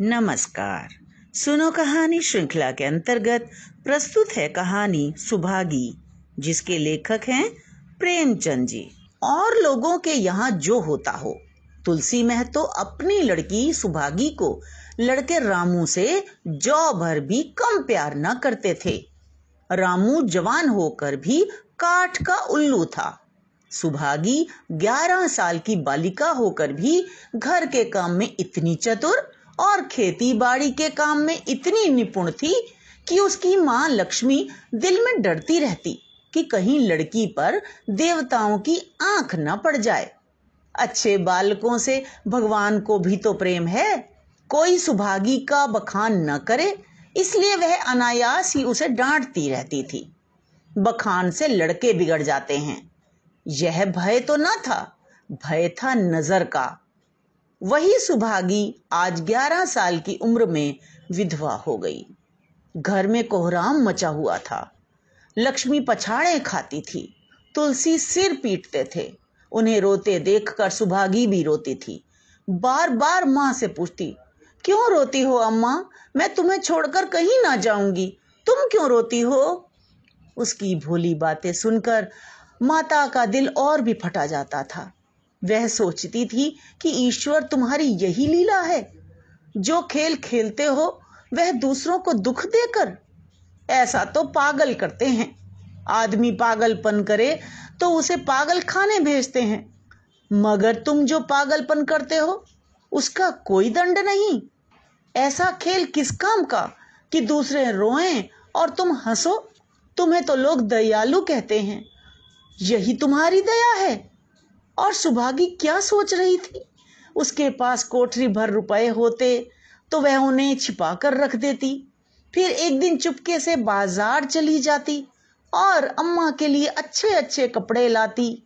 नमस्कार। सुनो कहानी श्रृंखला के अंतर्गत प्रस्तुत है कहानी सुभागी, जिसके लेखक हैं प्रेमचंद जी। और लोगों के यहाँ जो होता हो। तुलसी महतो अपनी लड़की सुभागी को लड़के रामू से जौ भर भी कम प्यार न करते थे। रामू जवान होकर भी काठ का उल्लू था। सुभागी ग्यारह साल की बालिका होकर भी घर के काम में इतनी चतुर और खेती बाड़ी के काम में इतनी निपुण थी कि उसकी माँ लक्ष्मी दिल में डरती रहती कि कहीं लड़की पर देवताओं की आँख न पड़ जाए। अच्छे बालकों से भगवान को भी तो प्रेम है। कोई सुभागी का बखान न करे, इसलिए वह अनायास ही उसे डांटती रहती थी। बखान से लड़के बिगड़ जाते हैं। यह भय तो न था, भय था नज़र का। वही सुभागी आज ग्यारह साल की उम्र में विधवा हो गई। घर में कोहराम मचा हुआ था। लक्ष्मी पछाड़े खाती थी। तुलसी सिर पीटते थे। उन्हें रोते देखकर सुभागी भी रोती थी। बार बार माँ से पूछती, क्यों रोती हो अम्मा? मैं तुम्हें छोड़कर कहीं ना जाऊँगी। तुम क्यों रोती हो? उसकी भोली बातें सुनकर माता का दिल और भी फटा जाता था। वह सोचती थी कि ईश्वर तुम्हारी यही लीला है। जो खेल खेलते हो, वह दूसरों को दुख देकर। ऐसा तो पागल करते हैं। आदमी पागलपन करे तो उसे पागल खाने भेजते हैं। मगर तुम जो पागलपन करते हो, उसका कोई दंड नहीं। ऐसा खेल किस काम का कि दूसरे रोएँ और तुम हंसो? तुम्हें तो लोग दयालु कहते हैं। यही तुम्हारी दया है। और सुभागी क्या सोच रही थी? उसके पास कोठरी भर रुपए होते तो वह उन्हें छिपा कर रख देती। फिर एक दिन चुपके से बाज़ार चली जाती और अम्मा के लिए अच्छे अच्छे कपड़े लाती।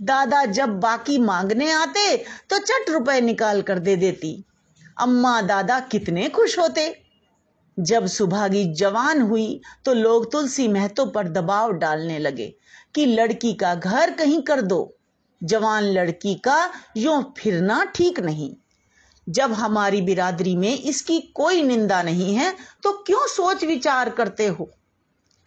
दादा जब बाकी मांगने आते तो चट रुपए निकाल कर दे देती। अम्मा दादा कितने खुश होते। जब सुभागी जवान हुई तो लोग तुलसी महतो पर दबाव डालने लगे कि लड़की का घर कहीं कर दो। जवान लड़की का यूँ फिरना ठीक नहीं। जब हमारी बिरादरी में इसकी कोई निंदा नहीं है तो क्यों सोच विचार करते हो?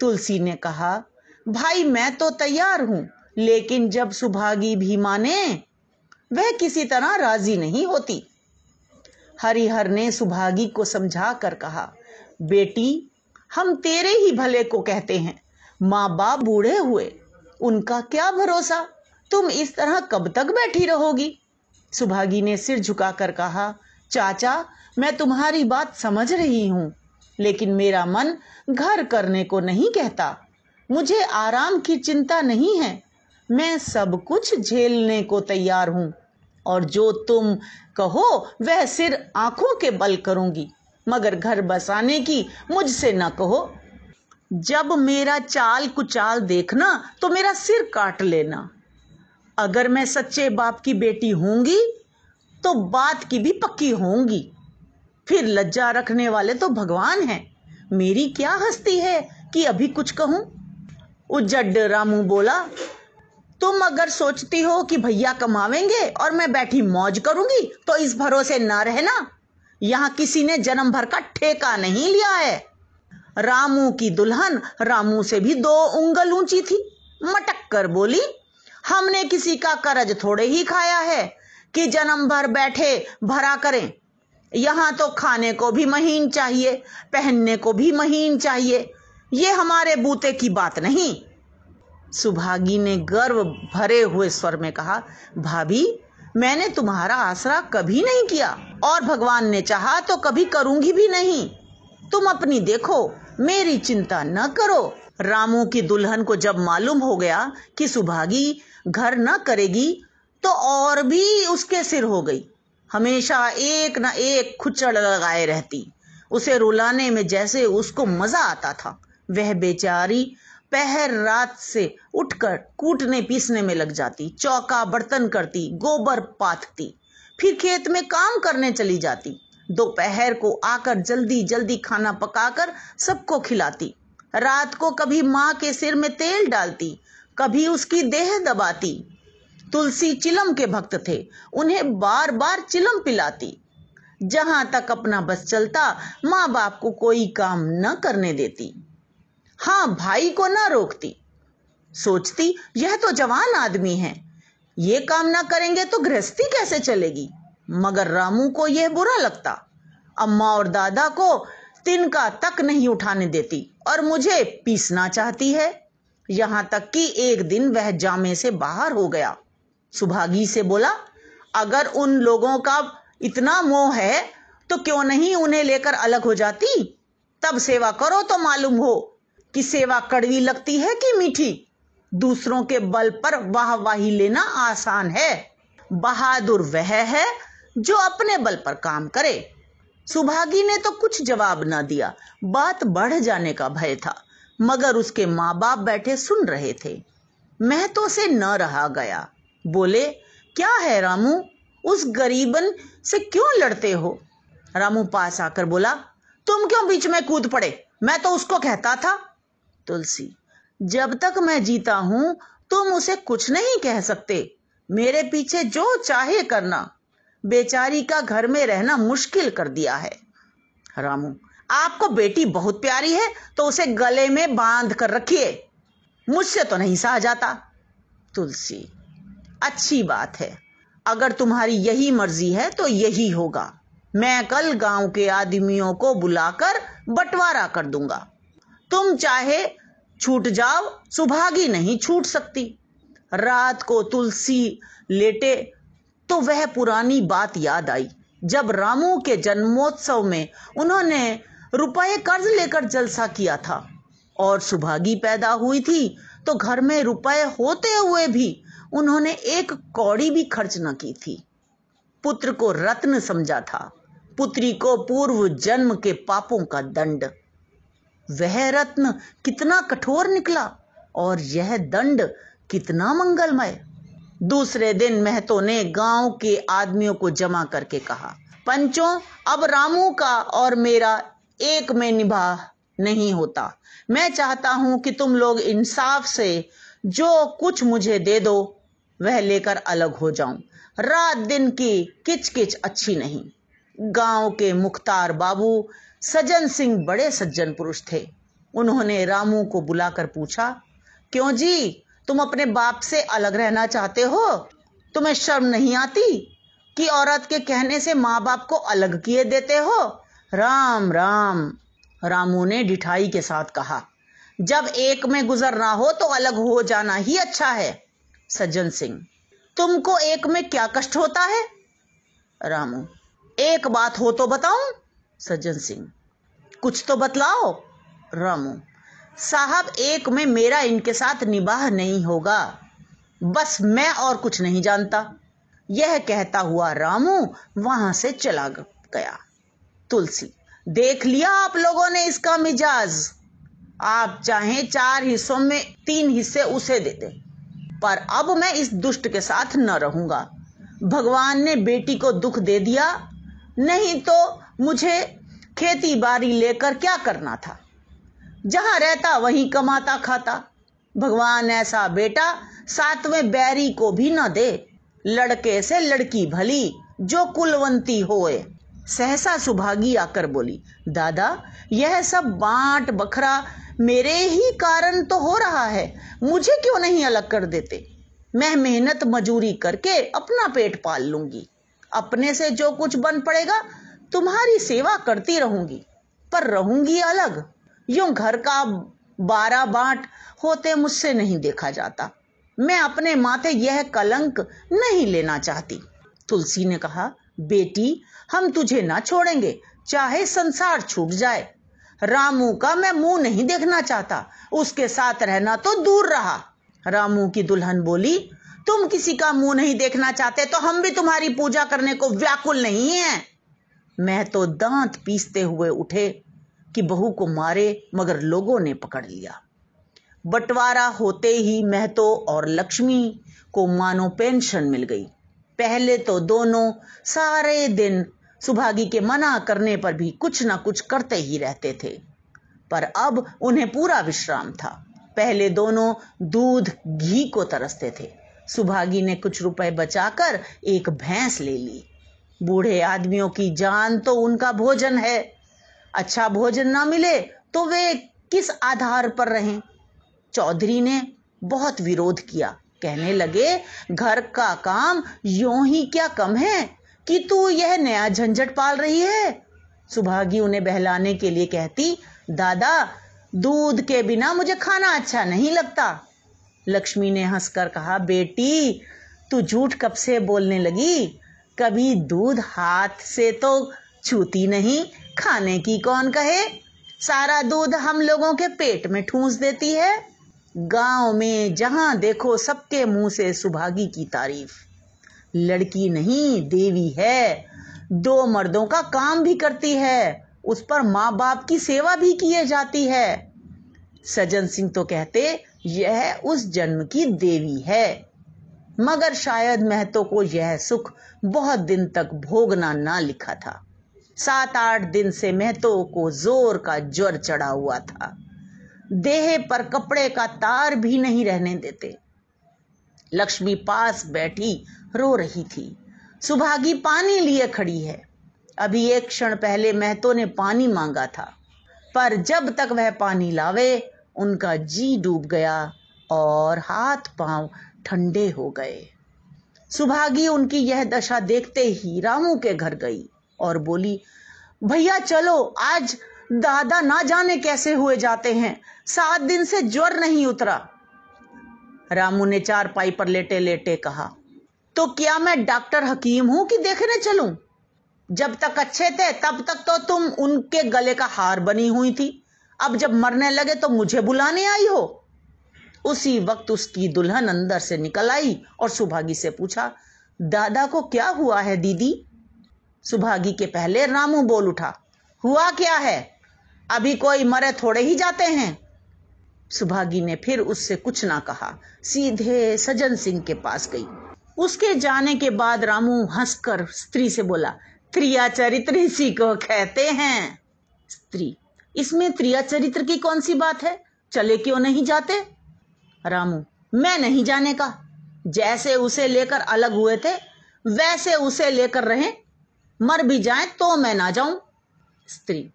तुलसी ने कहा, भाई, मैं तो तैयार हूँ, लेकिन जब सुभागी भी माने, वह किसी तरह राज़ी नहीं होती। हरिहर ने सुभागी को समझा कर कहा, बेटी, हम तेरे ही भले को कहते हैं, माँ बाप बूढ़े हुए, उनका क्या भरोसा? तुम इस तरह कब तक बैठी रहोगी? सुभागी ने सिर झुकाकर कहा, चाचा, मैं तुम्हारी बात समझ रही हूँ, लेकिन मेरा मन घर करने को नहीं कहता। मुझे आराम की चिंता नहीं है। मैं सब कुछ झेलने को तैयार हूँ, और जो तुम कहो, वह सिर आँखों के बल करूँगी। मगर घर बसाने की मुझसे न कहो। जब मेरा चाल कुचाल देखना तो मेरा सिर काट लेना। अगर मैं सच्चे बाप की बेटी होंगी तो बात की भी पक्की होंगी। फिर लज्जा रखने वाले तो भगवान हैं। मेरी क्या हस्ती है कि अभी कुछ कहूँ? उज्जड रामू बोला, तुम अगर सोचती हो कि भैया कमावेंगे और मैं बैठी मौज करूँगी तो इस भरोसे ना रहना। यहाँ किसी ने जन्म भर का ठेका नहीं लिया है। रामू की दुल्हन रामू से भी दो उंगल ऊँची थी। मटक कर बोली हमने किसी का करज थोड़े ही खाया है कि जन्म भर बैठे भरा करें। यहाँ तो खाने को भी महीन चाहिए, पहनने को भी महीन चाहिए। ये हमारे बूते की बात नहीं। सुभागी ने गर्व भरे हुए स्वर में कहा, भाभी, मैंने तुम्हारा आसरा कभी नहीं किया और भगवान ने चाहा तो कभी करूँगी भी नहीं। तुम अपनी देखो, मेरी चिंता न करो। रामू की दुल्हन को जब मालूम हो गया कि सुभागी घर न करेगी तो और भी उसके सिर हो गई। हमेशा एक न एक खुचड़ लगाए रहती। उसे रुलाने में जैसे उसको मज़ा आता था। वह बेचारी पहर रात से उठकर कूटने पीसने में लग जाती, चौका बर्तन करती, गोबर पाथती फिर खेत में काम करने चली जाती। दोपहर को आकर जल्दी जल्दी खाना पकाकर सबको खिलाती। रात को कभी माँ के सिर में तेल डालती, कभी उसकी देह दबाती। तुलसी चिलम के भक्त थे, उन्हें बार बार चिलम पिलाती। जहाँ तक अपना बस चलता माँ बाप को कोई काम न करने देती। हाँ भाई को न रोकती। सोचती, यह तो जवान आदमी है, ये काम ना करेंगे तो गृहस्थी कैसे चलेगी? मगर रामू को यह बुरा लगता। अम्मा और दादा को तिनका तक नहीं उठाने देती। और मुझे पीसना चाहती है। यहाँ तक कि एक दिन वह जामे से बाहर हो गया। सुभागी से बोला, अगर उन लोगों का इतना मोह है तो क्यों नहीं उन्हें लेकर अलग हो जाती? तब सेवा करो तो मालूम हो कि सेवा कड़वी लगती है कि मीठी। दूसरों के बल पर वाह वाहवाही लेना आसान है। बहादुर वह है जो अपने बल पर काम करे। सुभागी ने तो कुछ जवाब ना दिया। बात बढ़ जाने का भय था, मगर उसके माँ बाप बैठे सुन रहे थे। महतो से न रहा गया। बोले, क्या है रामू? उस गरीबन से क्यों लड़ते हो? रामू पास आकर बोला, तुम क्यों बीच में कूद पड़े? मैं तो उसको कहता था। तुलसी, जब तक मैं जीता हूँ, तुम उसे कुछ नहीं कह सकते। मेरे पीछे जो चाहे करना। बेचारी का घर में रहना मुश्किल कर दिया है। रामू, आपको बेटी बहुत प्यारी है तो उसे गले में बाँध कर रखिए। मुझसे तो नहीं सहा जाता। तुलसी, अच्छी बात है। अगर तुम्हारी यही मर्ज़ी है तो यही होगा। मैं कल गाँव के आदमियों को बुलाकर बंटवारा कर दूँगा। तुम चाहे छूट जाओ सुभागी नहीं छूट सकती। रात को तुलसी लेटे तो वह पुरानी बात याद आई। जब रामू के जन्मोत्सव में उन्होंने रुपए कर्ज लेकर जलसा किया था और सुभागी पैदा हुई थी तो घर में रुपए होते हुए भी उन्होंने एक कौड़ी भी खर्च न की थी। पुत्र को रत्न समझा था। पुत्री को पूर्व जन्म के पापों का दंड। वह रत्न कितना कठोर निकला और यह दंड कितना मंगलमय। दूसरे दिन महतो ने गाँव के आदमियों को जमा करके कहा, पंचों, अब रामू का और मेरा एक में निभा नहीं होता। मैं चाहता हूँ कि तुम लोग इंसाफ से जो कुछ मुझे दे दो, वह लेकर अलग हो जाऊँ। रात दिन की किच किच अच्छी नहीं। गाँव के मुख्तार बाबू सज्जन सिंह बड़े सज्जन पुरुष थे। उन्होंने रामू को बुलाकर पूछा, क्यों जी तुम अपने बाप से अलग रहना चाहते हो? तुम्हें शर्म नहीं आती कि औरत के कहने से माँ बाप को अलग किए देते हो? राम राम, रामू ने डिठाई के साथ कहा। जब एक में गुजरना हो तो अलग हो जाना ही अच्छा है, सज्जन सिंह। तुमको एक में क्या कष्ट होता है? रामू, एक बात हो तो बताऊँ, सज्जन सिंह। कुछ तो बतलाओ, रामू। साहब, एक में मेरा इनके साथ निबाह नहीं होगा। बस मैं और कुछ नहीं जानता। यह कहता हुआ रामू वहाँ से चला गया। तुलसी, देख लिया आप लोगों ने इसका मिजाज। आप चाहे चार हिस्सों में तीन हिस्से उसे दे दे पर अब मैं इस दुष्ट के साथ न रहूँगा। भगवान ने बेटी को दुख दे दिया। नहीं तो मुझे खेती बाड़ी लेकर क्या करना था? जहाँ रहता वहीं कमाता खाता। भगवान ऐसा बेटा सातवें बैरी को भी न दे। लड़के से लड़की भली, जो कुलवंती होए। सहसा सुभागी आकर बोली, दादा, यह सब बांट बखरा मेरे ही कारण तो हो रहा है। मुझे क्यों नहीं अलग कर देते? मैं मेहनत मजूरी करके अपना पेट पाल लूँगी। अपने से जो कुछ बन पड़ेगा, तुम्हारी सेवा करती रहूँगी। पर रहूँगी अलग। यूँ घर का बारा बांट होते मुझसे नहीं देखा जाता। मैं अपने माथे यह कलंक नहीं लेना चाहती। तुलसी ने कहा, बेटी, हम तुझे ना छोड़ेंगे, चाहे संसार छूट जाए। रामू का मैं मुँह नहीं देखना चाहता, उसके साथ रहना तो दूर रहा। रामू की दुल्हन बोली, तुम किसी का मुँह नहीं देखना चाहते तो हम भी तुम्हारी पूजा करने को व्याकुल नहीं है। मैं तो दांत पीसते हुए उठे कि बहू को मारे, मगर लोगों ने पकड़ लिया। बंटवारा होते ही महतो और लक्ष्मी को मानो पेंशन मिल गई। पहले तो दोनों सारे दिन सुभागी के मना करने पर भी कुछ ना कुछ करते ही रहते थे। पर अब उन्हें पूरा विश्राम था। पहले दोनों दूध, घी को तरसते थे। सुभागी ने कुछ रुपए बचाकर एक भैंस ले ली। बूढ़े आदमियों की जान तो उनका भोजन है। अच्छा भोजन ना मिले तो वे किस आधार पर रहें? चौधरी ने बहुत विरोध किया। कहने लगे, घर का काम यूँ ही क्या कम है कि तू यह नया झंझट पाल रही है? सुभागी उन्हें बहलाने के लिए कहती, दादा, दूध के बिना मुझे खाना अच्छा नहीं लगता। लक्ष्मी ने हंसकर कहा, बेटी, तू झूठ कब से बोलने लगी? कभी दूध हाथ से तो छूती नहीं खाने की कौन कहे? सारा दूध हम लोगों के पेट में ठूंस देती है। गाँव में जहाँ देखो सबके मुँह से सुभागी की तारीफ़। लड़की नहीं, देवी है। दो मर्दों का काम भी करती है। उस पर माँ बाप की सेवा भी किए जाती है। सज्जन सिंह तो कहते, यह उस जन्म की देवी है। मगर शायद महतो को यह सुख बहुत दिन तक भोगना ना लिखा था। सात आठ दिन से महतो को ज़ोर का ज्वर चढ़ा हुआ था। देह पर कपड़े का तार भी नहीं रहने देते। लक्ष्मी पास बैठी रो रही थी। सुभागी पानी लिए खड़ी है। अभी एक क्षण पहले महतो ने पानी मांगा था। पर जब तक वह पानी लावे, उनका जी डूब गया और हाथ पाँव ठंडे हो गए। सुभागी उनकी यह दशा देखते ही रामू के घर गई। और बोली, भैया चलो, आज दादा ना जाने कैसे हुए जाते हैं? सात दिन से ज्वर नहीं उतरा। रामू ने चार पाई पर लेटे लेटे कहा तो क्या मैं डॉक्टर हकीम हूँ कि देखने चलूँ? जब तक अच्छे थे, तब तक तो तुम उनके गले का हार बनी हुई थी। अब जब मरने लगे तो मुझे बुलाने आई हो। उसी वक्त उसकी दुल्हन अंदर से निकल आई और सुभागी से पूछा, दादा को क्या हुआ है, दीदी? सुभागी के पहले रामू बोल उठा, हुआ क्या है? अभी कोई मरे थोड़े ही जाते हैं? सुभागी ने फिर उससे कुछ ना कहा, सीधे सजन सिंह के पास गई। उसके जाने के बाद रामू हंसकर स्त्री से बोला, त्रिया चरित्र इसी को कहते हैं। स्त्री, इसमें त्रिया चरित्र की कौन सी बात है? चले क्यों नहीं जाते? रामू, मैं नहीं जाने का। जैसे उसे लेकर अलग हुए थे, वैसे उसे लेकर रहे मर भी जाए तो मैं ना जाऊँ। स्त्री,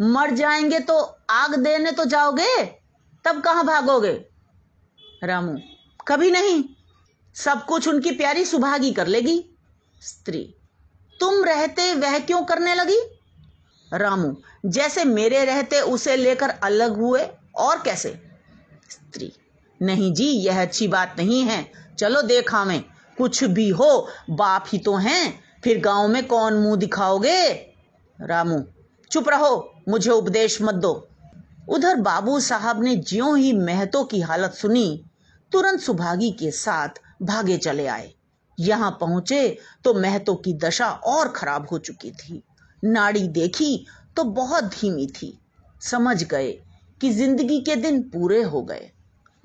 मर जाएँगे तो आग देने तो जाओगे? तब कहाँ भागोगे? रामू, कभी नहीं। सब कुछ उनकी प्यारी सुभागी कर लेगी। स्त्री, तुम रहते वह क्यों करने लगी? रामू, जैसे मेरे रहते उसे लेकर अलग हुए और कैसे? स्त्री, नहीं जी, यह अच्छी बात नहीं है। चलो देखा में, कुछ भी हो, बाप ही तो हैं। फिर गाँव में कौन मुँह दिखाओगे? रामू, चुप रहो, मुझे उपदेश मत दो। उधर बाबू साहब ने ज्यो ही महतो की हालत सुनी, तुरंत सुभागी के साथ भागे चले आए। यहाँ पहुँचे तो महतो की दशा और खराब हो चुकी थी। नाड़ी देखी तो बहुत धीमी थी। समझ गए कि ज़िंदगी के दिन पूरे हो गए।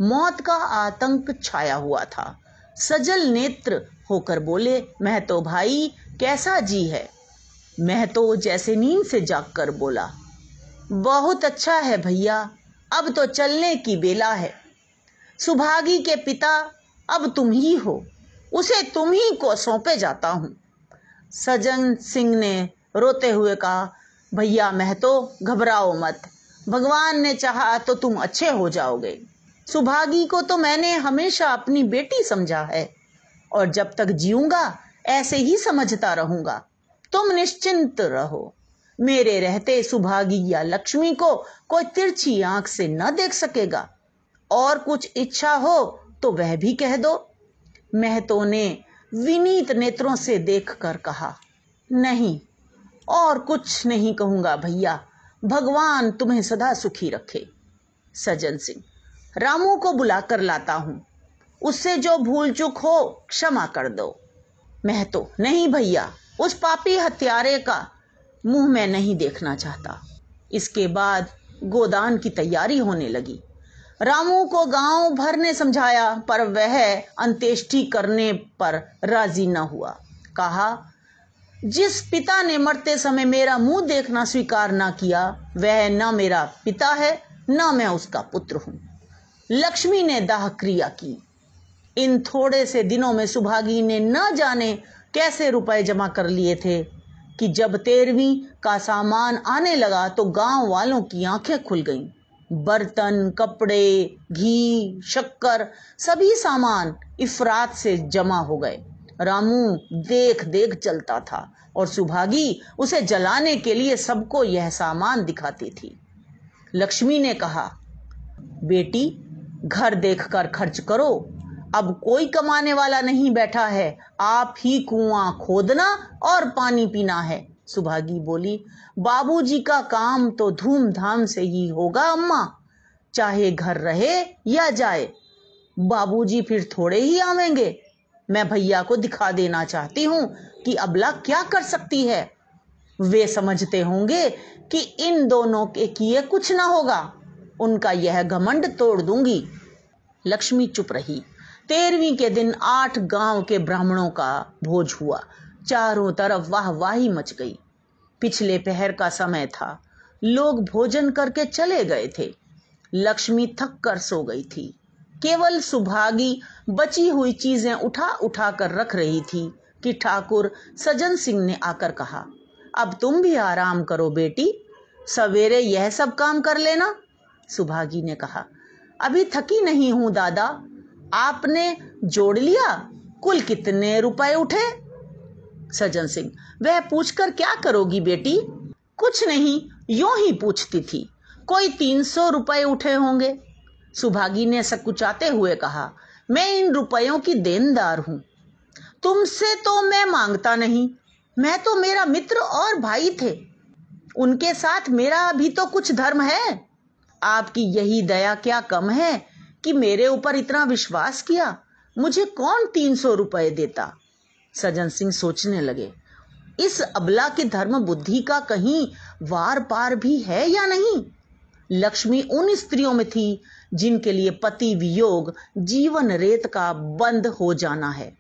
मौत का आतंक छाया हुआ था। सजल नेत्र होकर बोले महतो भाई, कैसा जी है? महतो जैसे नींद से जागकर बोला, बहुत अच्छा है भैया, अब तो चलने की बेला है। सुभागी के पिता, अब तुम ही हो, उसे तुम ही को सौंपे जाता हूँ। सजन सिंह ने रोते हुए कहा, भैया महतो घबराओ मत, भगवान ने चाहा तो तुम अच्छे हो जाओगे। सुभागी को तो मैंने हमेशा अपनी बेटी समझा है, और जब तक जीऊँगा, ऐसे ही समझता रहूँगा। तुम निश्चिंत रहो। मेरे रहते सुभागी या लक्ष्मी को कोई तिरछी आँख से न देख सकेगा। और कुछ इच्छा हो तो वह भी कह दो। महतो ने विनीत नेत्रों से देखकर कहा, नहीं, और कुछ नहीं कहूँगा भैया। भगवान तुम्हें सदा सुखी रखे। सजन सिंह रामू को बुलाकर लाता हूँ। उससे जो भूल चुक हो, क्षमा कर दो। महतो नहीं भैया, उस पापी हत्यारे का मुँह में नहीं देखना चाहता। इसके बाद गोदान की तैयारी होने लगी। रामू को गाँव भर ने समझाया, पर वह अंत्येष्टि करने पर राज़ी न हुआ। कहा, जिस पिता ने मरते समय मेरा मुँह देखना स्वीकार ना किया, वह न मेरा पिता है, न मैं उसका पुत्र हूँ। लक्ष्मी ने दाह क्रिया की। इन थोड़े से दिनों में सुभागी ने न जाने कैसे रुपए जमा कर लिए थे कि जब तेरहवीं का सामान आने लगा तो गाँव वालों की आँखें खुल गईं। बर्तन, कपड़े, घी, शक्कर, सभी सामान इफरात से जमा हो गए। रामू देख देख चलता था और सुभागी उसे जलाने के लिए सबको यह सामान दिखाती थी। लक्ष्मी ने कहा, बेटी घर देखकर खर्च करो। अब कोई कमाने वाला नहीं बैठा है। आप ही कुआँ खोदना और पानी पीना है। सुभागी बोली, बाबूजी का काम तो धूमधाम से ही होगा, अम्मा। चाहे घर रहे या जाए, बाबूजी फिर थोड़े ही आवेंगे। मैं भैया को दिखा देना चाहती हूँ कि अबला क्या कर सकती है। वे समझते होंगे कि इन दोनों के किए कुछ ना होगा। उनका यह घमंड तोड़ दूँगी। लक्ष्मी चुप रही। तेरहवीं के दिन आठ गाँव के ब्राह्मणों का भोज हुआ। चारों तरफ़ वाह वाही मच गई। पिछले पहर का समय था। लोग भोजन करके चले गए थे। लक्ष्मी थक कर सो गई थी। केवल सुभागी बची हुई चीज़ें उठा उठा कर रख रही थी कि ठाकुर सजन सिंह ने आकर कहा, अब तुम भी आराम करो बेटी। सवेरे यह सब काम कर लेना। सुभागी ने कहा, अभी थकी नहीं हूँ दादा। आपने जोड़ लिया? कुल कितने रुपए उठे? सज्जन सिंह, वह पूछकर क्या करोगी बेटी? कुछ नहीं, यूँ ही पूछती थी। कोई तीन सौ रुपए उठे होंगे? सुभागी ने सकुचाते हुए कहा, मैं इन रुपयों की देनदार हूँ। तुमसे तो मैं माँगता नहीं। मैं तो मेरा मित्र और भाई थे। उनके साथ मेरा भी तो कुछ धर्म है। आपकी यही दया क्या कम है कि मेरे ऊपर इतना विश्वास किया? मुझे कौन तीन सौ रुपए देता? सजन सिंह सोचने लगे। इस अबला की धर्म बुद्धि का कहीं वार पार भी है या नहीं? लक्ष्मी उन स्त्रियों में थी जिनके लिए पति वियोग जीवन रेत का बंद हो जाना है।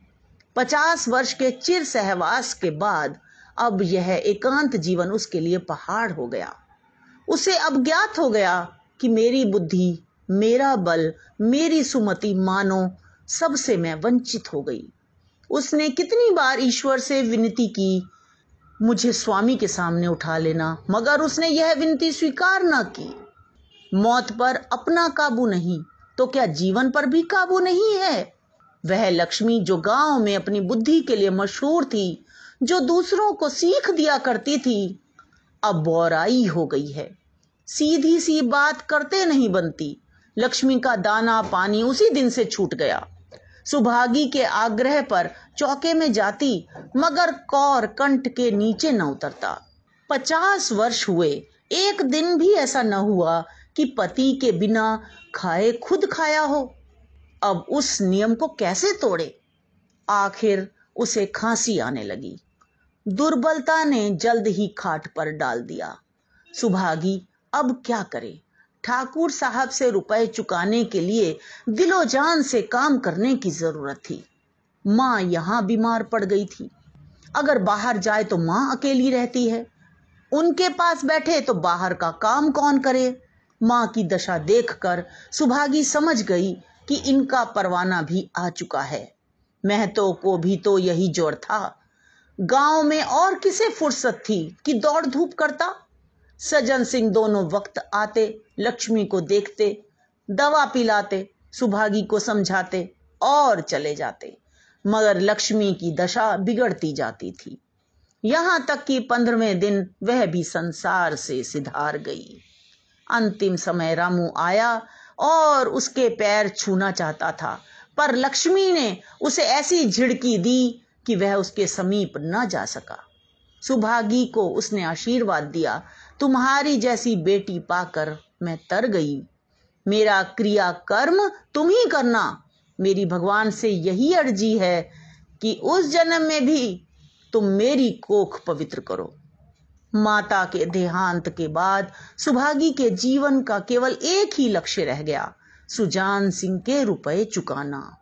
पचास वर्ष के चिर सहवास के बाद अब यह एकांत जीवन उसके लिए पहाड़ हो गया। उसे अब ज्ञात हो गया कि मेरी बुद्धि, मेरा बल, मेरी सुमति मानो सबसे मैं वंचित हो गई। उसने कितनी बार ईश्वर से विनती की, मुझे स्वामी के सामने उठा लेना, मगर उसने यह विनती स्वीकार न की। मौत पर अपना काबू नहीं तो क्या जीवन पर भी काबू नहीं है? वह लक्ष्मी जो गाँव में अपनी बुद्धि के लिए मशहूर थी, जो दूसरों को सीख दिया करती थी, अब बोराई हो गई है। सीधी सी बात करते नहीं बनती। लक्ष्मी का दाना पानी उसी दिन से छूट गया। सुभागी के आग्रह पर चौके में जाती, मगर कौर कंठ के नीचे न उतरता। पचास वर्ष हुए, एक दिन भी ऐसा न हुआ कि पति के बिना खाए खुद खाया हो। अब उस नियम को कैसे तोड़े? आखिर उसे खांसी आने लगी। दुर्बलता ने जल्द ही खाट पर डाल दिया। सुभागी अब क्या करे? ठाकुर साहब से रुपए चुकाने के लिए दिलो जान से काम करने की ज़रूरत थी। माँ यहाँ बीमार पड़ गई थी। अगर बाहर जाए तो माँ अकेली रहती है। उनके पास बैठे तो बाहर का काम कौन करे? माँ की दशा देखकर सुभागी समझ गई कि इनका परवाना भी आ चुका है। महतो को भी तो यही ज़ोर था। गाँव में और किसे फुर्सत थी कि दौड़ धूप करता? सज्जन सिंह दोनों वक्त आते, लक्ष्मी को देखते, दवा पिलाते, सुभागी को समझाते और चले जाते। मगर लक्ष्मी की दशा बिगड़ती जाती थी। यहाँ तक कि पंद्रहवें दिन वह भी संसार से सिधार गई। अंतिम समय रामू आया और उसके पैर छूना चाहता था, पर लक्ष्मी ने उसे ऐसी झिड़की दी कि वह उसके समीप न जा सका। सुभागी को उसने आशीर्वाद दिया तुम्हारी जैसी बेटी पाकर मैं तर गई। मेरा क्रिया कर्म तुम ही करना। मेरी भगवान से यही अर्जी है कि उस जन्म में भी तुम मेरी कोख पवित्र करो। माता के देहांत के बाद सुभागी के जीवन का केवल एक ही लक्ष्य रह गया, सुजान सिंह के रुपए चुकाना।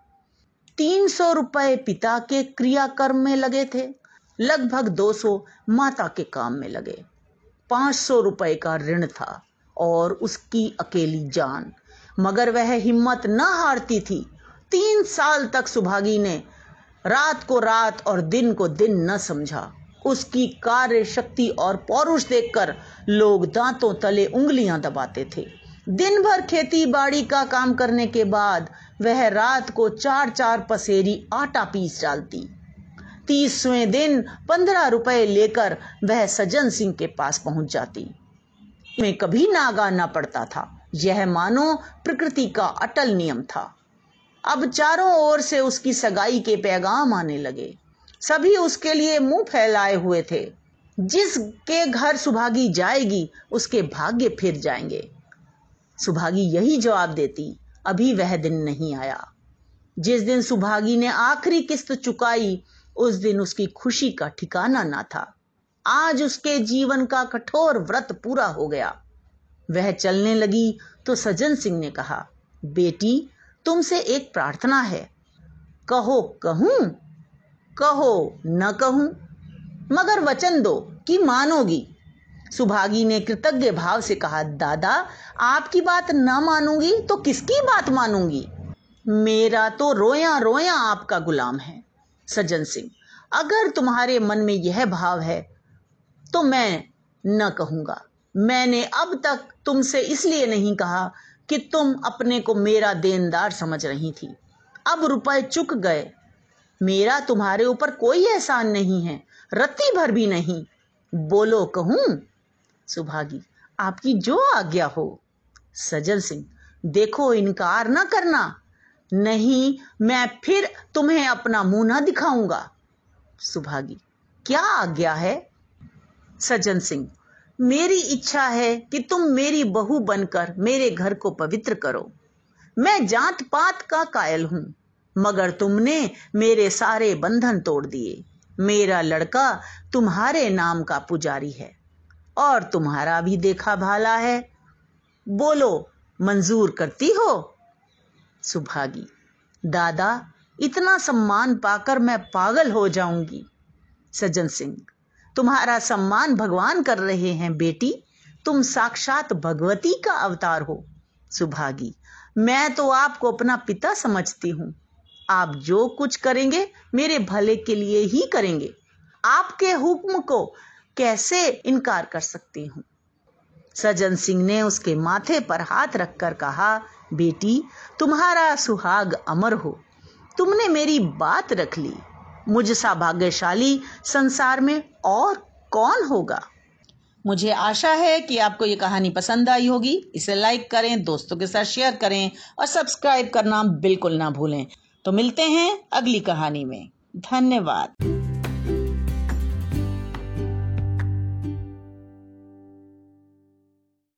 तीन सौ रुपए पिता के क्रियाकर्म में लगे थे। लगभग दो सौ माता के काम में लगे। पाँच सौ रुपए का ऋण था और उसकी अकेली जान। मगर वह हिम्मत न हारती थी। तीन साल तक सुभागी ने रात को रात और दिन को दिन न समझा। उसकी कार्य शक्ति और पौरुष देखकर लोग दांतों तले उंगलियाँ दबाते थे। दिन भर खेती बाड़ी का काम करने के बाद वह रात को चार चार पसेरी आटा पीस डालती। तीसवें दिन पंद्रह रुपए लेकर वह सज्जन सिंह के पास पहुँच जाती। में कभी नागा ना पड़ता था। यह मानो प्रकृति का अटल नियम था। अब चारों ओर से उसकी सगाई के पैगाम आने लगे। सभी उसके लिए मुँह फैलाए हुए थे। जिसके घर सुभागी जाएगी, उसके भाग्य फिर जाएँगे। सुभागी यही जवाब देती, अभी वह दिन नहीं आया। जिस दिन सुभागी ने आखिरी किस्त चुकाई उस दिन उसकी खुशी का ठिकाना ना था। आज उसके जीवन का कठोर व्रत पूरा हो गया। वह चलने लगी तो सज्जन सिंह ने कहा, बेटी, तुमसे एक प्रार्थना है। कहो, कहूँ? कहो, न कहूँ? मगर वचन दो कि मानोगी? सुभागी ने कृतज्ञ भाव से कहा, दादा, आपकी बात न मानूँगी तो किसकी बात मानूँगी? मेरा तो रोया रोया आपका गुलाम है। सज्जन सिंह, अगर तुम्हारे मन में यह भाव है तो मैं न कहूँगा। मैंने अब तक तुमसे इसलिए नहीं कहा कि तुम अपने को मेरा देनदार समझ रही थी। अब रुपए चुक गए। मेरा तुम्हारे ऊपर कोई एहसान नहीं है, रत्ती भर भी नहीं। बोलो कहूँ, सुभागी, आपकी जो आज्ञा हो। सजल सिंह, देखो इनकार ना करना। नहीं, मैं फिर तुम्हें अपना मुँह ना दिखाऊँगा। सुभागी, क्या आज्ञा है? सज्जन सिंह, मेरी इच्छा है कि तुम मेरी बहू बनकर मेरे घर को पवित्र करो। मैं जात पात का कायल हूँ, मगर तुमने मेरे सारे बंधन तोड़ दिए। मेरा लड़का तुम्हारे नाम का पुजारी है, और तुम्हारा भी देखा भाला है। बोलो, मंजूर करती हो? सुभागी। दादा, इतना सम्मान पाकर मैं पागल हो जाऊँगी। सज्जन सिंह, तुम्हारा सम्मान भगवान कर रहे हैं बेटी। तुम साक्षात भगवती का अवतार हो। सुभागी, मैं तो आपको अपना पिता समझती हूँ। आप जो कुछ करेंगे, मेरे भले के लिए ही करेंगे। आपके हुक्म को कैसे इनकार कर सकती हूँ? सज्जन सिंह ने उसके माथे पर हाथ रखकर कहा बेटी, तुम्हारा सुहाग अमर हो। तुमने मेरी बात रख ली। मुझ सा भाग्यशाली संसार में और कौन होगा? मुझे आशा है कि आपको ये कहानी पसंद आई होगी। इसे लाइक करें, दोस्तों के साथ शेयर करें और सब्सक्राइब करना बिल्कुल ना भूलें। तो मिलते हैं अगली कहानी में। धन्यवाद।